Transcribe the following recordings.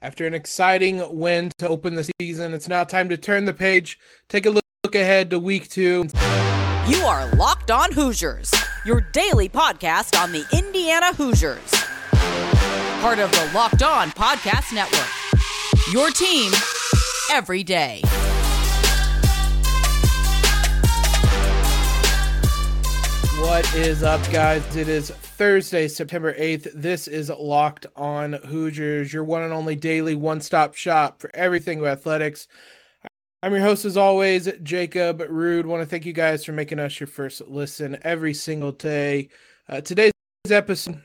After an exciting win to open the season, it's now time to turn the page, take a look ahead to week two. You are Locked On Hoosiers, your daily podcast on the Indiana Hoosiers. Part of the Locked On Podcast Network. Your team every day. What is up, guys? It is Thursday, September 8th. This is Locked On Hoosiers, your one and only daily one stop shop for everything athletics. I'm your host, as always, Jacob Rude. Want to thank you guys for making us your first listen every single day. Uh, today's episode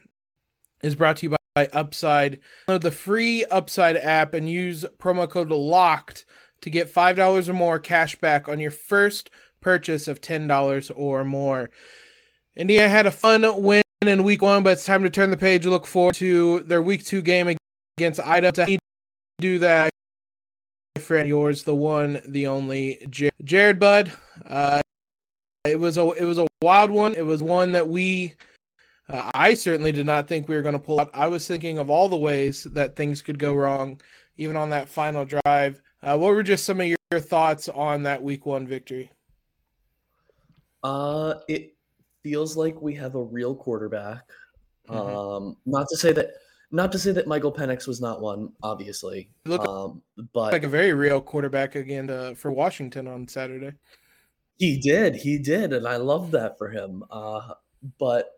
is brought to you by, by Upside. Download the free Upside app and use promo code LOCKED to get $5 or more cash back on your first purchase of $10 or more. Indiana had a fun win in week one, but it's time to turn the page. Look forward to their week two game against Idaho. To do that, friend yours, the one, the only, Jared Bud. Uh, it was a it was a wild one. It was one that we, uh, I certainly did not think we were going to pull out. I was thinking of all the ways that things could go wrong, even on that final drive. Uh, what were just some of your thoughts on that week one victory? Uh, it feels like we have a real quarterback. Mm-hmm. Um, not to say that not to say that Michael Penix was not one, obviously. Um, but like a very real quarterback again to, for Washington on Saturday. He did, he did, and I love that for him. Uh, but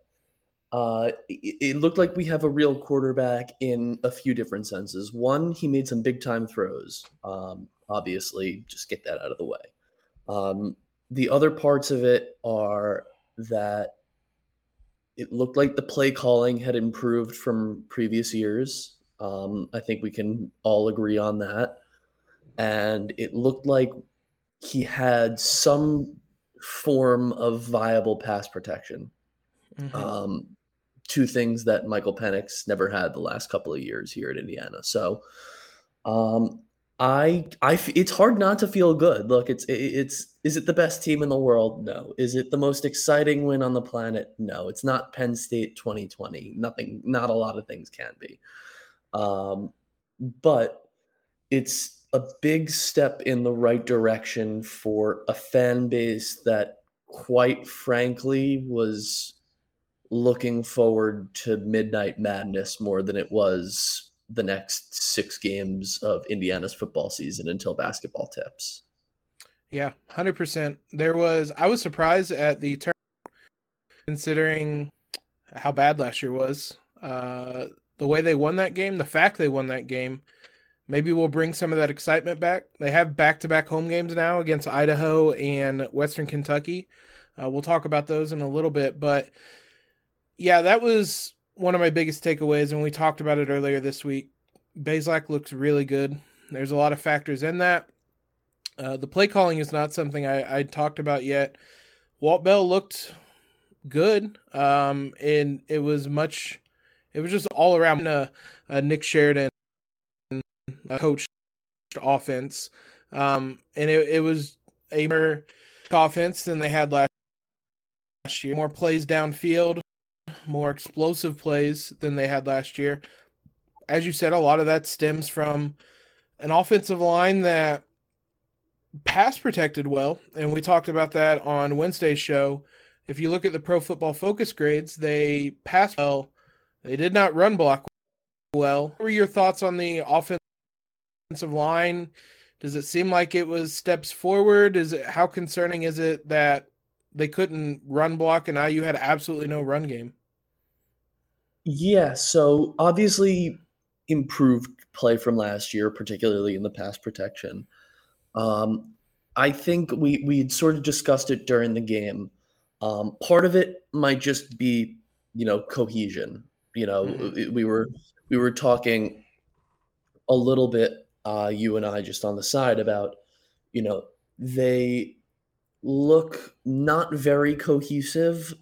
uh, it, it, looked like we have a real quarterback in a few different senses. One, he made some big time throws. Um, obviously, just get that out of the way. Um, the other parts of it are that it looked like the play calling had improved from previous years. Um, I think we can all agree on that. And it looked like he had some form of viable pass protection. Mm-hmm. Um, two things that Michael Penix never had the last couple of years here at Indiana. So um, I, I, it's hard not to feel good. Look, it's, it's, is it the best team in the world? No. Is it the most exciting win on the planet? No. It's not Penn State 2020. Nothing, not a lot of things can be. Um, but it's a big step in the right direction for a fan base that, quite frankly, was looking forward to Midnight Madness more than it was the next six games of Indiana's football season until basketball tips. Yeah, 100%. There was, I was surprised at the turn considering how bad last year was. Uh, the way they won that game, the fact they won that game, maybe we'll bring some of that excitement back. They have back to back home games now against Idaho and Western Kentucky. Uh, we'll talk about those in a little bit. But yeah, that was one of my biggest takeaways, and we talked about it earlier this week. Bazelak looks really good. There's a lot of factors in that. Uh, the play calling is not something I, I talked about yet. Walt Bell looked good, um, and it was much. It was just all around a, Nick Sheridan coached offense, um, and it, it was a more offense than they had last year. More plays downfield, more explosive plays than they had last year. As you said, a lot of that stems from an offensive line that pass protected well, and we talked about that on Wednesday's show. If you look at the Pro Football Focus grades, they pass well. They did not run block well. What were your thoughts on the offensive line? Does it seem like it was steps forward? Is it how concerning is it that they couldn't run block and you had absolutely no run game? Yeah, so obviously improved play from last year, particularly in the pass protection. Um, I think we we sort of discussed it during the game. Um, part of it might just be, you know, cohesion. You know, mm-hmm. we were we were talking a little bit, uh, you and I, just on the side about, you know, they look not very cohesive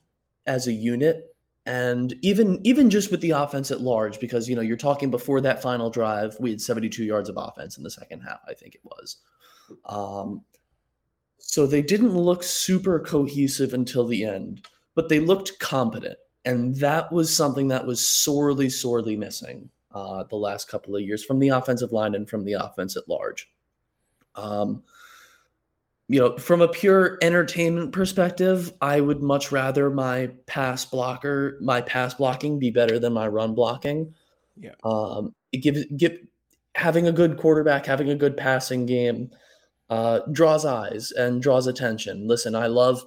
as a unit and even even just with the offense at large because you know you're talking before that final drive we had 72 yards of offense in the second half i think it was um, so they didn't look super cohesive until the end but they looked competent and that was something that was sorely sorely missing uh, the last couple of years from the offensive line and from the offense at large. Um, you know, from a pure entertainment perspective, I would much rather my pass blocker, my pass blocking be better than my run blocking. Yeah. Um, it gives give having a good quarterback, having a good passing game, uh, draws eyes and draws attention. Listen, I love.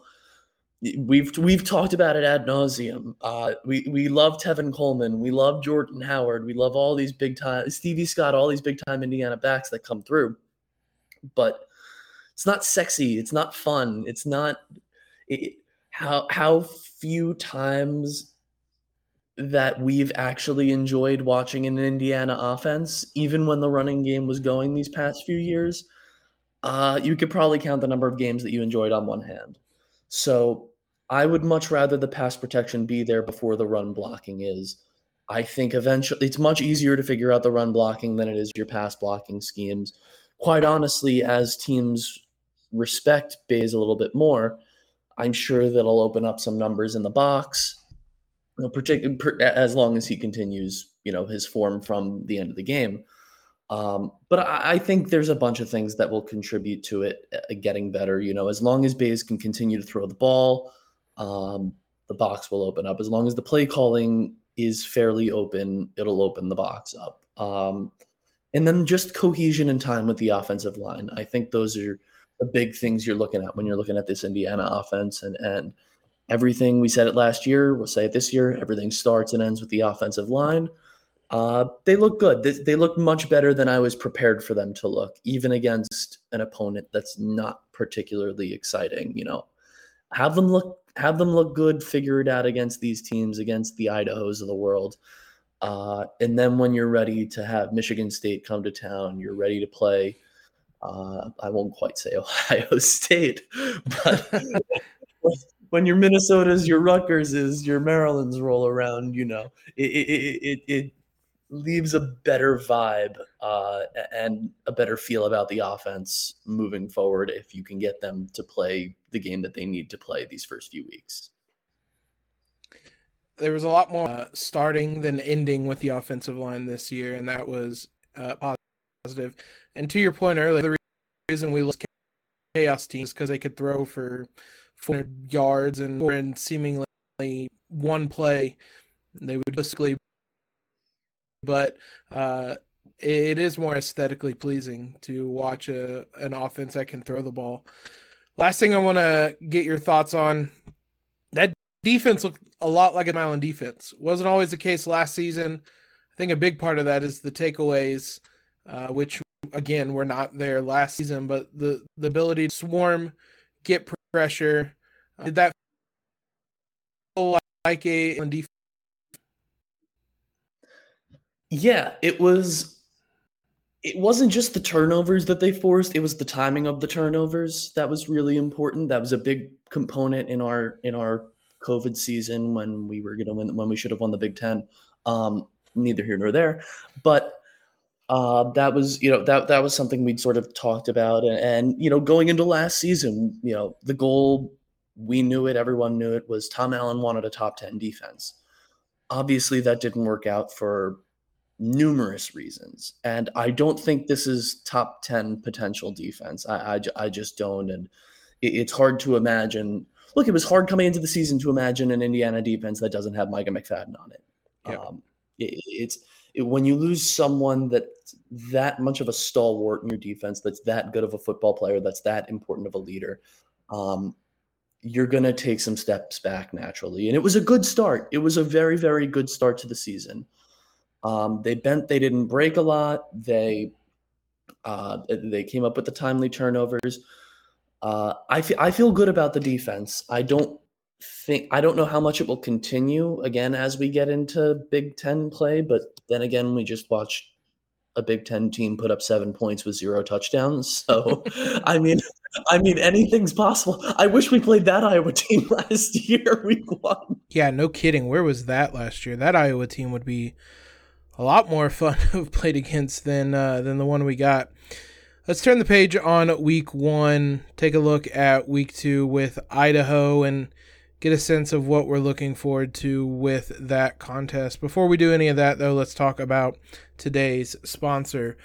We've we've talked about it ad nauseum. Uh, we we love Tevin Coleman. We love Jordan Howard. We love all these big time Stevie Scott. All these big time Indiana backs that come through, but it's not sexy. It's not fun. It's not it, how how few times that we've actually enjoyed watching an Indiana offense, even when the running game was going these past few years. Uh, you could probably count the number of games that you enjoyed on one hand. So I would much rather the pass protection be there before the run blocking is. I think eventually it's much easier to figure out the run blocking than it is your pass blocking schemes. Quite honestly, as teams respect Bays a little bit more, I'm sure that'll open up some numbers in the box. You know, particularly as long as he continues, you know, his form from the end of the game. Um, but I, I, think there's a bunch of things that will contribute to it uh, getting better. You know, as long as Bays can continue to throw the ball, um, the box will open up. As long as the play calling is fairly open, it'll open the box up. Um, and then just cohesion and time with the offensive line. I think those are the big things you're looking at when you're looking at this Indiana offense and and everything we said it last year, we'll say it this year. Everything starts and ends with the offensive line. Uh, they look good. They, they look much better than I was prepared for them to look, even against an opponent that's not particularly exciting. You know, have them look have them look good. Figure it out against these teams, against the Idaho's of the world. Uh, and then when you're ready to have Michigan State come to town, you're ready to play uh, I won't quite say Ohio State, but when your Minnesota's, your Rutgers is, your Maryland's roll around, you know, it, it, it, it leaves a better vibe uh, and a better feel about the offense moving forward if you can get them to play the game that they need to play these first few weeks. There was a lot more uh, starting than ending with the offensive line this year, and that was uh, positive. And to your point earlier, the reason we lost chaos teams because they could throw for 400 yards and in seemingly one play, they would basically. But uh, it is more aesthetically pleasing to watch a an offense that can throw the ball. Last thing I want to get your thoughts on that defense looked a lot like an Allen defense. Wasn't always the case last season. I think a big part of that is the takeaways uh, which again were not there last season. But the the ability to swarm, get pressure, uh, did that feel like a Yeah, it was. It wasn't just the turnovers that they forced; it was the timing of the turnovers that was really important. That was a big component in our in our COVID season when we were going to win when we should have won the Big Ten. Um, neither here nor there, but uh, that was you know that that was something we'd sort of talked about and, and, you know going into last season you know the goal we knew it everyone knew it was tom allen wanted a top 10 defense obviously that didn't work out for numerous reasons and i don't think this is top 10 potential defense i, I, I just don't and it, it's hard to imagine look it was hard coming into the season to imagine an indiana defense that doesn't have micah mcfadden on it yeah. um, it, it's when you lose someone that's that much of a stalwart in your defense, that's that good of a football player, that's that important of a leader, um, you're going to take some steps back naturally. And it was a good start. It was a very, very good start to the season. Um, they bent, they didn't break a lot. They uh, they came up with the timely turnovers. Uh, I feel I feel good about the defense. I don't think I don't know how much it will continue again as we get into Big Ten play, but then again, we just watched a Big Ten team put up seven points with zero touchdowns. So, I mean, I mean, anything's possible. I wish we played that Iowa team last year, week one. Yeah, no kidding. Where was that last year? That Iowa team would be a lot more fun to played against than uh, than the one we got. Let's turn the page on week one. Take a look at week two with Idaho and get a sense of what we're looking forward to with that contest. Before we do any of that, though, let's talk about today's sponsor.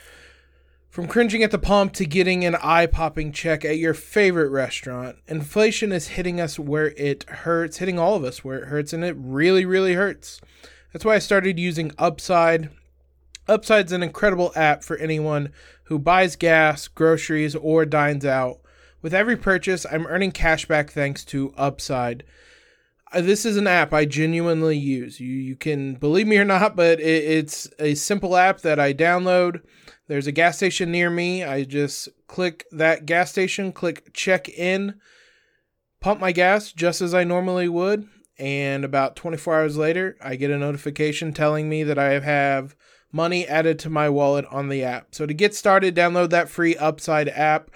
From cringing at the pump to getting an eye popping check at your favorite restaurant, inflation is hitting us where it hurts, hitting all of us where it hurts, and it really, really hurts. That's why I started using Upside. Upside's an incredible app for anyone who buys gas, groceries, or dines out. With every purchase, I'm earning cash back thanks to Upside. Uh, this is an app I genuinely use. You you can believe me or not, but it, it's a simple app that I download. There's a gas station near me. I just click that gas station, click check in, pump my gas just as I normally would, and about 24 hours later, I get a notification telling me that I have money added to my wallet on the app. So to get started, download that free Upside app.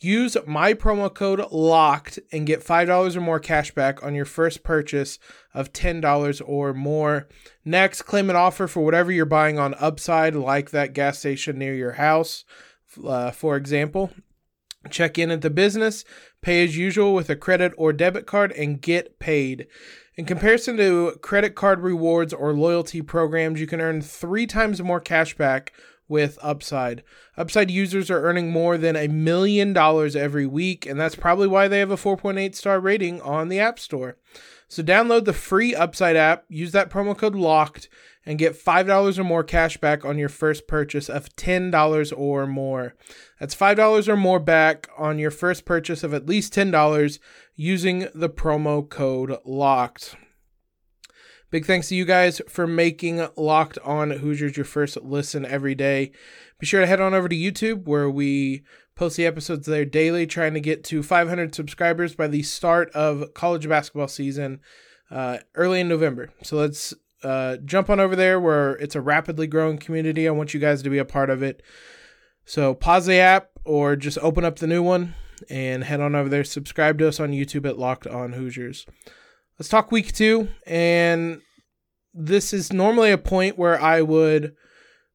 Use my promo code LOCKED and get $5 or more cash back on your first purchase of $10 or more. Next, claim an offer for whatever you're buying on Upside, like that gas station near your house, uh, for example. Check in at the business, pay as usual with a credit or debit card, and get paid. In comparison to credit card rewards or loyalty programs, you can earn three times more cash back with Upside. Upside users are earning more than a million dollars every week, and that's probably why they have a 4.8 star rating on the App Store. So download the free Upside app, use that promo code LOCKED, and get $5 or more cash back on your first purchase of $10 or more. That's $5 or more back on your first purchase of at least $10 using the promo code LOCKED. Big thanks to you guys for making Locked On Hoosiers your first listen every day. Be sure to head on over to YouTube where we post the episodes there daily, trying to get to 500 subscribers by the start of college basketball season uh, early in November. So let's uh, jump on over there where it's a rapidly growing community. I want you guys to be a part of it. So pause the app or just open up the new one and head on over there. Subscribe to us on YouTube at Locked On Hoosiers. Let's talk week two. And this is normally a point where I would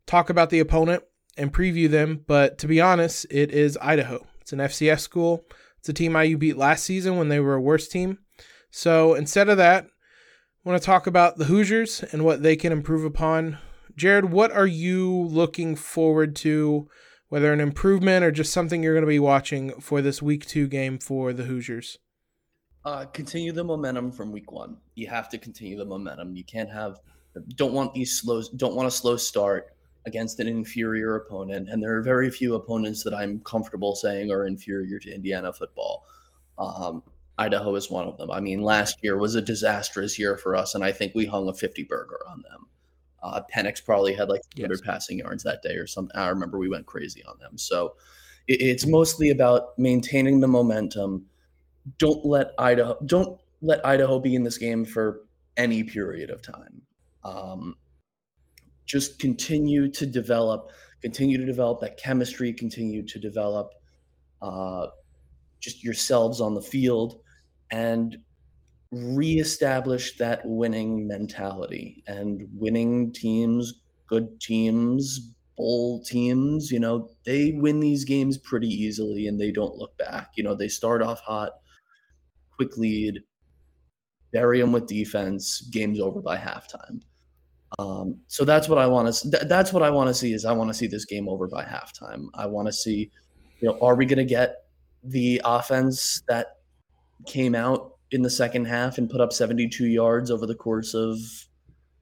talk about the opponent and preview them. But to be honest, it is Idaho. It's an FCS school. It's a team IU beat last season when they were a worse team. So instead of that, Want to talk about the Hoosiers and what they can improve upon. Jared, what are you looking forward to, whether an improvement or just something you're going to be watching for this week two game for the Hoosiers? Uh, continue the momentum from week one. You have to continue the momentum. You can't have, don't want these slow don't want a slow start against an inferior opponent. And there are very few opponents that I'm comfortable saying are inferior to Indiana football. Um, Idaho is one of them. I mean, last year was a disastrous year for us, and I think we hung a 50 burger on them. Uh, Penix probably had like 100 yes. passing yards that day or something. I remember we went crazy on them. So it, it's mostly about maintaining the momentum don't let Idaho don't let Idaho be in this game for any period of time. Um, just continue to develop, continue to develop that chemistry, continue to develop uh, just yourselves on the field, and reestablish that winning mentality. And winning teams, good teams, bowl teams, you know, they win these games pretty easily and they don't look back. You know, they start off hot quick lead, bury them with defense, game's over by halftime. Um, so that's what I want to. Th- that's what I want to see. Is I want to see this game over by halftime. I want to see, you know, are we going to get the offense that came out in the second half and put up 72 yards over the course of,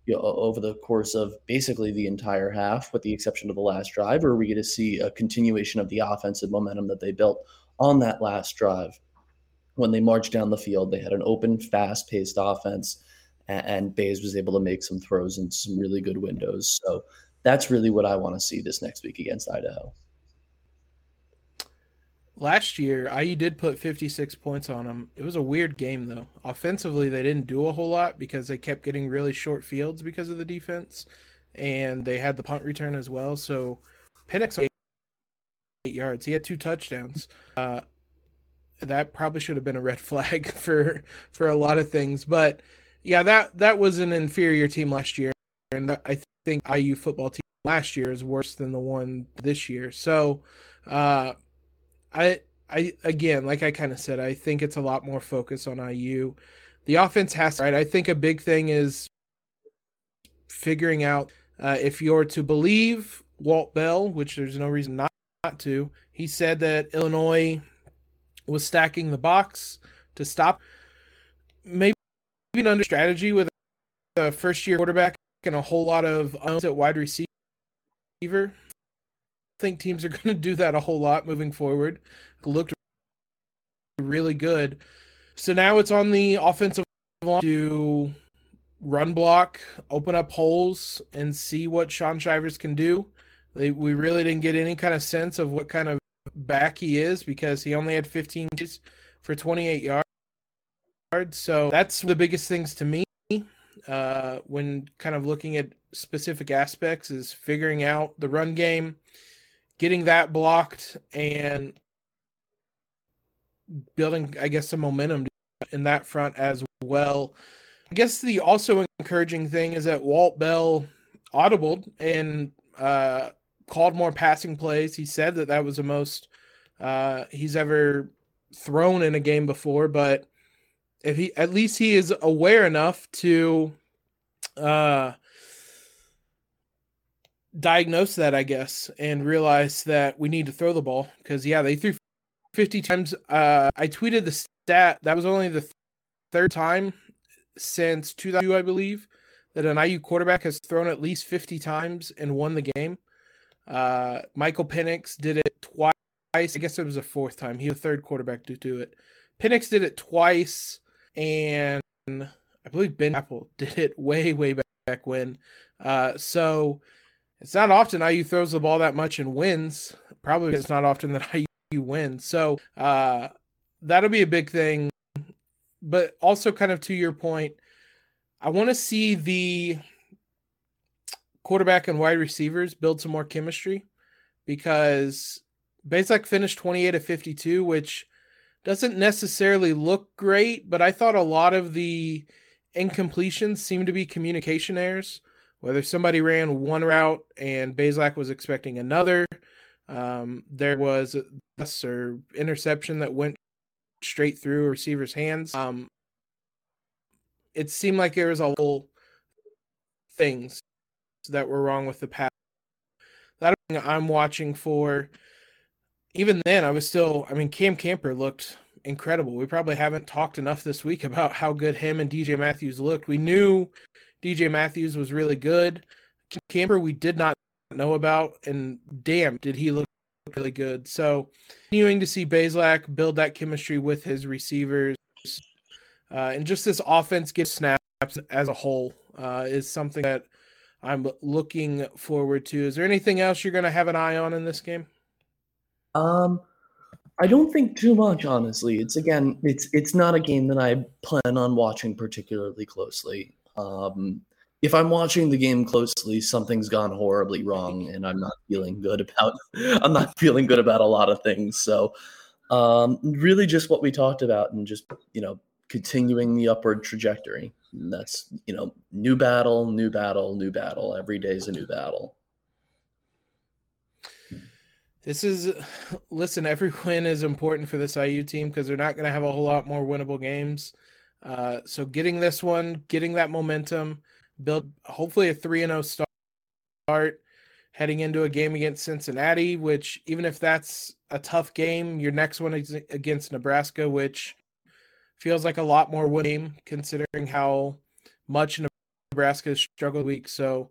you know, over the course of basically the entire half, with the exception of the last drive, or are we going to see a continuation of the offensive momentum that they built on that last drive? when they marched down the field. They had an open, fast paced offense, and, and Bays was able to make some throws in some really good windows. So that's really what I want to see this next week against Idaho. Last year, IU did put 56 points on them. It was a weird game, though. Offensively, they didn't do a whole lot because they kept getting really short fields because of the defense, and they had the punt return as well. So Penix eight yards. He had two touchdowns. Uh, that probably should have been a red flag for for a lot of things. But yeah, that that was an inferior team last year, and I think IU football team last year is worse than the one this year. So, uh, I I again, like I kind of said, I think it's a lot more focus on IU. The offense has right. I think a big thing is figuring out uh, if you're to believe Walt Bell, which there's no reason not, not to. He said that Illinois was stacking the box to stop maybe an under strategy with a first year quarterback and a whole lot of at wide receiver. Think teams are going to do that a whole lot moving forward. Looked really good. So now it's on the offensive line to run block, open up holes, and see what Shaun Shivers can do. They, we really didn't get any kind of sense of what kind of back he is because he only had 15 for 28 yards. So that's the biggest things to me uh, when kind of looking at specific aspects is figuring out the run game, getting that blocked, and building, I guess, some momentum in that front as well. I guess the also encouraging thing is that Walt Bell audibled and uh, called more passing plays. He said that that was the most uh, he's ever thrown in a game before, but if he at least he is aware enough to uh, diagnose that, I guess, and realize that we need to throw the ball because yeah, they threw 50 times. Uh, I tweeted the stat that was only the third time since 2002, I believe, that an IU quarterback has thrown at least 50 times and won the game. Uh, Michael Penix did it twice. I guess it was a fourth time. He was third quarterback to do it. Penix did it twice, and I believe Ben Chappell did it way, way back when. Uh, so it's not often IU throws the ball that much and wins. Probably it's not often that IU wins. So uh, that'll be a big thing but also kind of to your point, I want to see the quarterback and wide receivers build some more chemistry because Bazelak finished 28 of 52, which doesn't necessarily look great, but I thought a lot of the incompletions seemed to be communication errors. Whether somebody ran one route and Bazelak was expecting another, um, there was a or interception that went straight through a receiver's hands. Um, it seemed like there was a little things that were wrong with the pass. That I'm watching for. Even then, I was still. I mean, Cam Camper looked incredible. We probably haven't talked enough this week about how good him and DJ Matthews looked. We knew DJ Matthews was really good. Camper, we did not know about, and damn, did he look really good. So, continuing to see Bazelak build that chemistry with his receivers, uh, and just this offense get snaps as a whole uh, is something that I'm looking forward to. Is there anything else you're going to have an eye on in this game? Um, I don't think too much, honestly. It's again, it's it's not a game that I plan on watching particularly closely. Um, if I'm watching the game closely, something's gone horribly wrong, and I'm not feeling good about. I'm not feeling good about a lot of things. So, um, really, just what we talked about, and just you know, continuing the upward trajectory. And that's you know, new battle, new battle, new battle. Every day is a new battle. This is listen. Every win is important for this IU team because they're not going to have a whole lot more winnable games. Uh, so getting this one, getting that momentum build hopefully a 3 0 start heading into a game against Cincinnati, which even if that's a tough game, your next one is against Nebraska, which feels like a lot more win game considering how much Nebraska has struggled week. So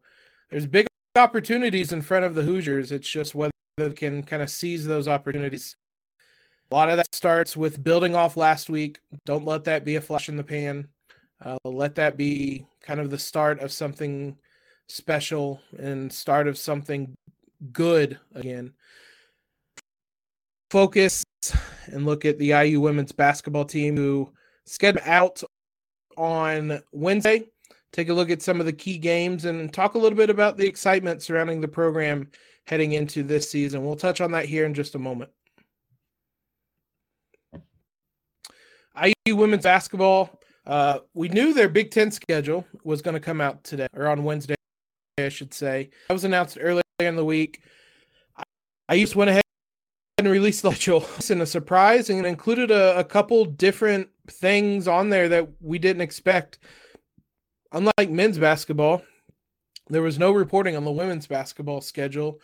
there's big opportunities in front of the Hoosiers. It's just whether they can kind of seize those opportunities. A lot of that starts with building off last week. Don't let that be a flash in the pan. Uh, let that be kind of the start of something special and start of something good again. Focus and look at the IU women's basketball team who scheduled out on Wednesday. Take a look at some of the key games and talk a little bit about the excitement surrounding the program heading into this season. We'll touch on that here in just a moment. IU women's basketball uh, we knew their Big Ten schedule was going to come out today or on Wednesday, I should say. That was announced earlier in the week. I, I just went ahead and released the schedule in a surprise and included a, a couple different things on there that we didn't expect. Unlike men's basketball, there was no reporting on the women's basketball schedule.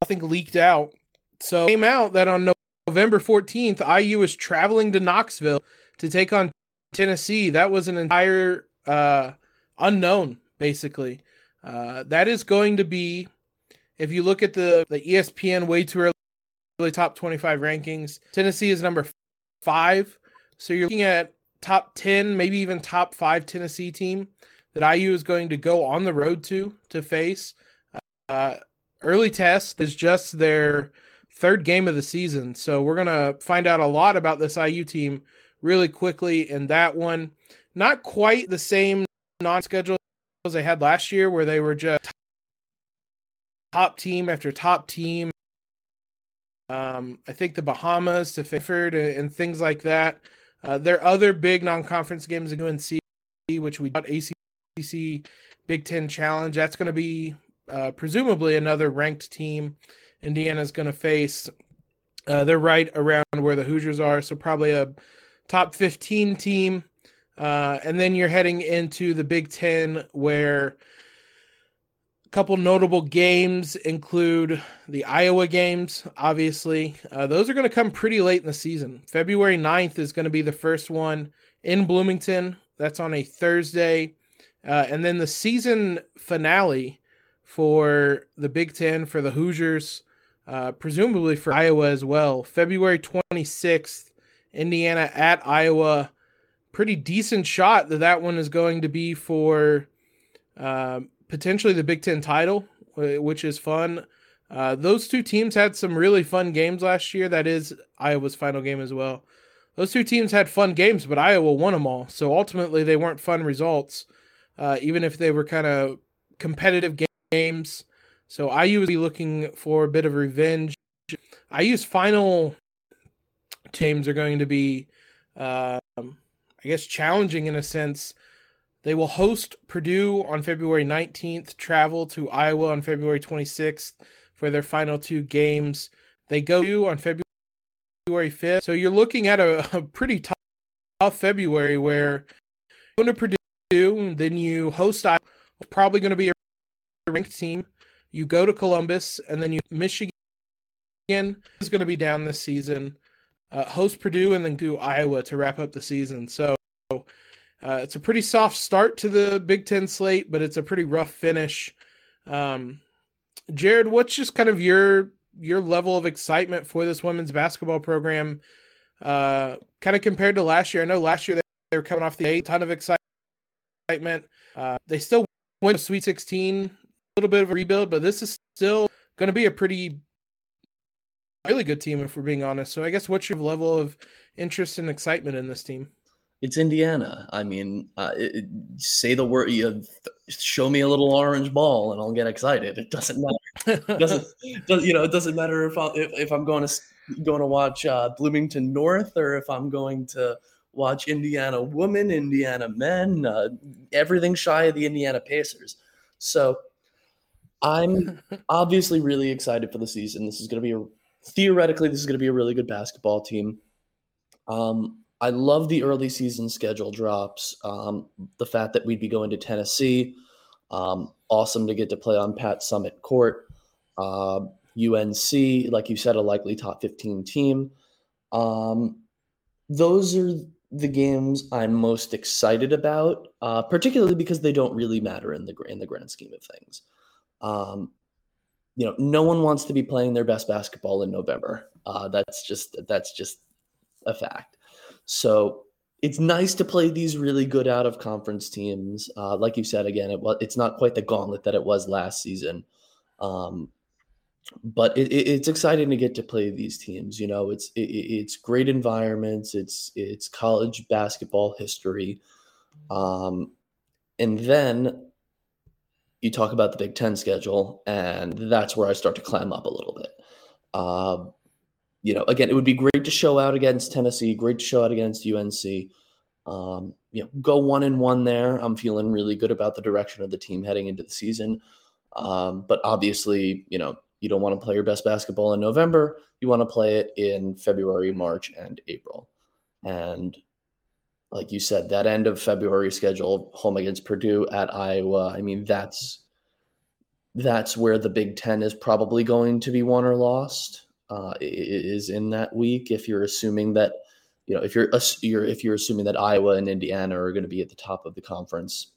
Nothing leaked out. So it came out that on November 14th, IU is traveling to Knoxville to take on Tennessee. That was an entire uh, unknown, basically. Uh, that is going to be, if you look at the, the ESPN way too early top 25 rankings, Tennessee is number five. So you're looking at top 10, maybe even top five Tennessee team that IU is going to go on the road to to face. Uh, early test is just their third game of the season. So we're going to find out a lot about this IU team really quickly in that one. Not quite the same non schedule as they had last year, where they were just top team after top team. Um, I think the Bahamas to Fitford and, and things like that. Uh, there are other big non-conference games in UNC, which we got ACC Big Ten Challenge. That's going to be uh, presumably another ranked team. Indiana's going to face. Uh, they're right around where the Hoosiers are, so probably a top 15 team. Uh, and then you're heading into the Big Ten, where a couple notable games include the Iowa games, obviously. Uh, those are going to come pretty late in the season. February 9th is going to be the first one in Bloomington. That's on a Thursday. Uh, and then the season finale for the Big Ten for the Hoosiers, uh, presumably for Iowa as well, February 26th, Indiana at Iowa pretty decent shot that that one is going to be for uh, potentially the Big Ten title, which is fun. Uh, those two teams had some really fun games last year. That is Iowa's final game as well. Those two teams had fun games, but Iowa won them all. So ultimately, they weren't fun results, uh, even if they were kind of competitive games. So would be looking for a bit of revenge. IU's final teams are going to be um, I guess, challenging in a sense. They will host Purdue on February 19th, travel to Iowa on February 26th for their final two games. They go on February 5th. So you're looking at a, a pretty tough, tough February where you're going to Purdue, then you host Iowa, probably going to be a ranked team. You go to Columbus, and then you Michigan is going to be down this season uh, host Purdue, and then do Iowa to wrap up the season. So uh, it's a pretty soft start to the Big Ten slate, but it's a pretty rough finish. Um, Jared, what's just kind of your your level of excitement for this women's basketball program, uh, kind of compared to last year? I know last year they were coming off the eight, ton of excitement. Uh, they still went to Sweet 16, a little bit of a rebuild, but this is still going to be a pretty really good team if we're being honest. So I guess what's your level of interest and excitement in this team? It's Indiana. I mean, uh, it, say the word. You show me a little orange ball, and I'll get excited. It doesn't matter. It doesn't does, you know? It doesn't matter if I if, if I'm going to going to watch uh, Bloomington North or if I'm going to watch Indiana women, Indiana men, uh, everything shy of the Indiana Pacers. So I'm obviously really excited for the season. This is going to be a theoretically, this is going to be a really good basketball team. Um, I love the early season schedule drops. Um, the fact that we'd be going to Tennessee, um, awesome to get to play on Pat Summitt Court. Uh, UNC, like you said, a likely top 15 team. Um, those are the games I'm most excited about, uh, particularly because they don't really matter in the in the grand scheme of things. Um, you know, no one wants to be playing their best basketball in November. Uh, that's just that's just a fact. So it's nice to play these really good out of conference teams. Uh, like you said again, it was it's not quite the gauntlet that it was last season, um, but it, it, it's exciting to get to play these teams. You know, it's it, it's great environments. It's it's college basketball history, um, and then you talk about the Big Ten schedule, and that's where I start to clam up a little bit. Uh, you know, again, it would be great to show out against Tennessee, great to show out against UNC. Um, you know, go one and one there. I'm feeling really good about the direction of the team heading into the season. Um, but obviously, you know, you don't want to play your best basketball in November. You want to play it in February, March, and April. And like you said, that end of February schedule, home against Purdue at Iowa. I mean, that's that's where the Big Ten is probably going to be won or lost. Uh, is in that week if you're assuming that you know if you're, you're if you're assuming that Iowa and Indiana are going to be at the top of the conference.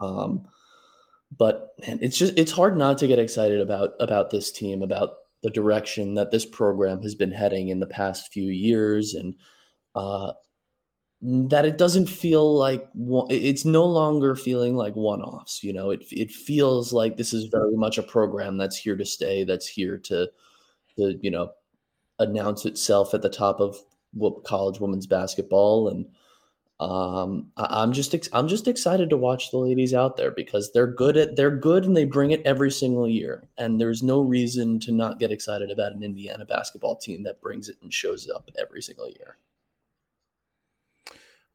Um, but man, it's just it's hard not to get excited about about this team, about the direction that this program has been heading in the past few years, and uh, that it doesn't feel like it's no longer feeling like one-offs. You know, it it feels like this is very much a program that's here to stay, that's here to to you know announce itself at the top of college women's basketball and um, I, am just I'm just excited to watch the ladies out there because they're good at they're good and they bring it every single year. And there's no reason to not get excited about an Indiana basketball team that brings it and shows up every single year.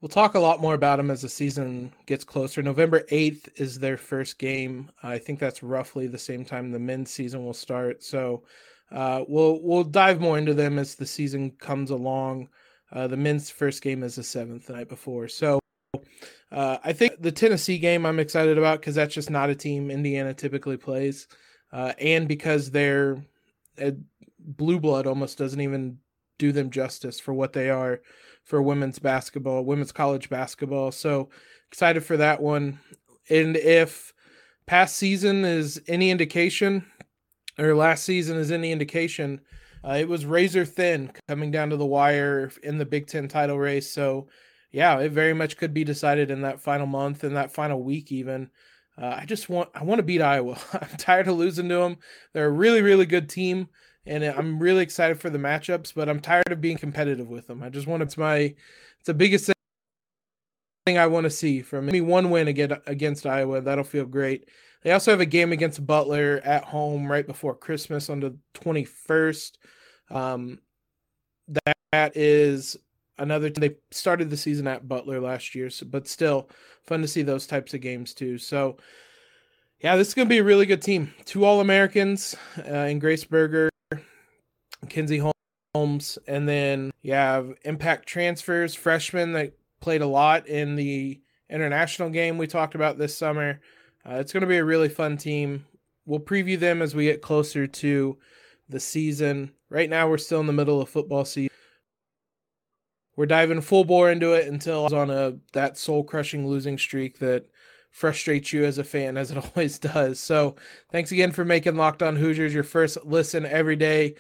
We'll talk a lot more about them as the season gets closer. November 8th is their first game. I think that's roughly the same time the men's season will start. So uh, we'll we'll dive more into them as the season comes along. Uh, the men's first game is the seventh the night before. So uh, I think the Tennessee game I'm excited about because that's just not a team Indiana typically plays, uh, and because their uh, blue blood almost doesn't even do them justice for what they are for women's basketball, women's college basketball. So excited for that one. And if past season is any indication, or last season is any indication, uh, it was razor thin coming down to the wire in the Big Ten title race. So, yeah, it very much could be decided in that final month, in that final week, even. Uh, I just want I want to beat Iowa. I'm tired of losing to them. They're a really really good team, and I'm really excited for the matchups. But I'm tired of being competitive with them. I just want it's my it's the biggest thing I want to see from me one win against against Iowa. That'll feel great. They also have a game against Butler at home right before Christmas on the 21st. Um, that, is another. They started the season at Butler last year, so, but still fun to see those types of games too. So, yeah, this is going to be a really good team. Two All Americans uh, in Grace Berger, Kenzie Holmes, and then you have impact transfers, freshmen that played a lot in the international game we talked about this summer. Uh, it's going to be a really fun team. We'll preview them as we get closer to the season. Right now, we're still in the middle of football season. We're diving full bore into it until on a that soul crushing losing streak that frustrates you as a fan, as it always does. So, thanks again for making Locked On Hoosiers your first listen every day.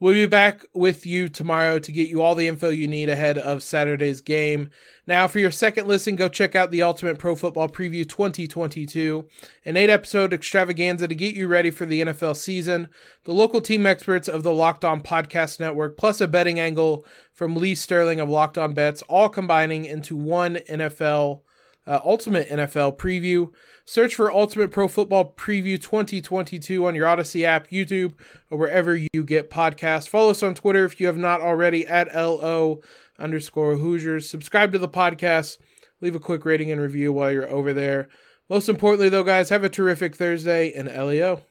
We'll be back with you tomorrow to get you all the info you need ahead of Saturday's game. Now, for your second listen, go check out the Ultimate Pro Football Preview 2022, an eight episode extravaganza to get you ready for the NFL season. The local team experts of the Locked On Podcast Network, plus a betting angle from Lee Sterling of Locked On Bets, all combining into one NFL, uh, Ultimate NFL preview. Search for Ultimate Pro Football Preview 2022 on your Audacy app, YouTube, or wherever you get podcasts. Follow us on Twitter if you have not already at LO underscore Hoosiers. Subscribe to the podcast. Leave a quick rating and review while you're over there. Most importantly, though, guys, have a terrific Thursday and LEO.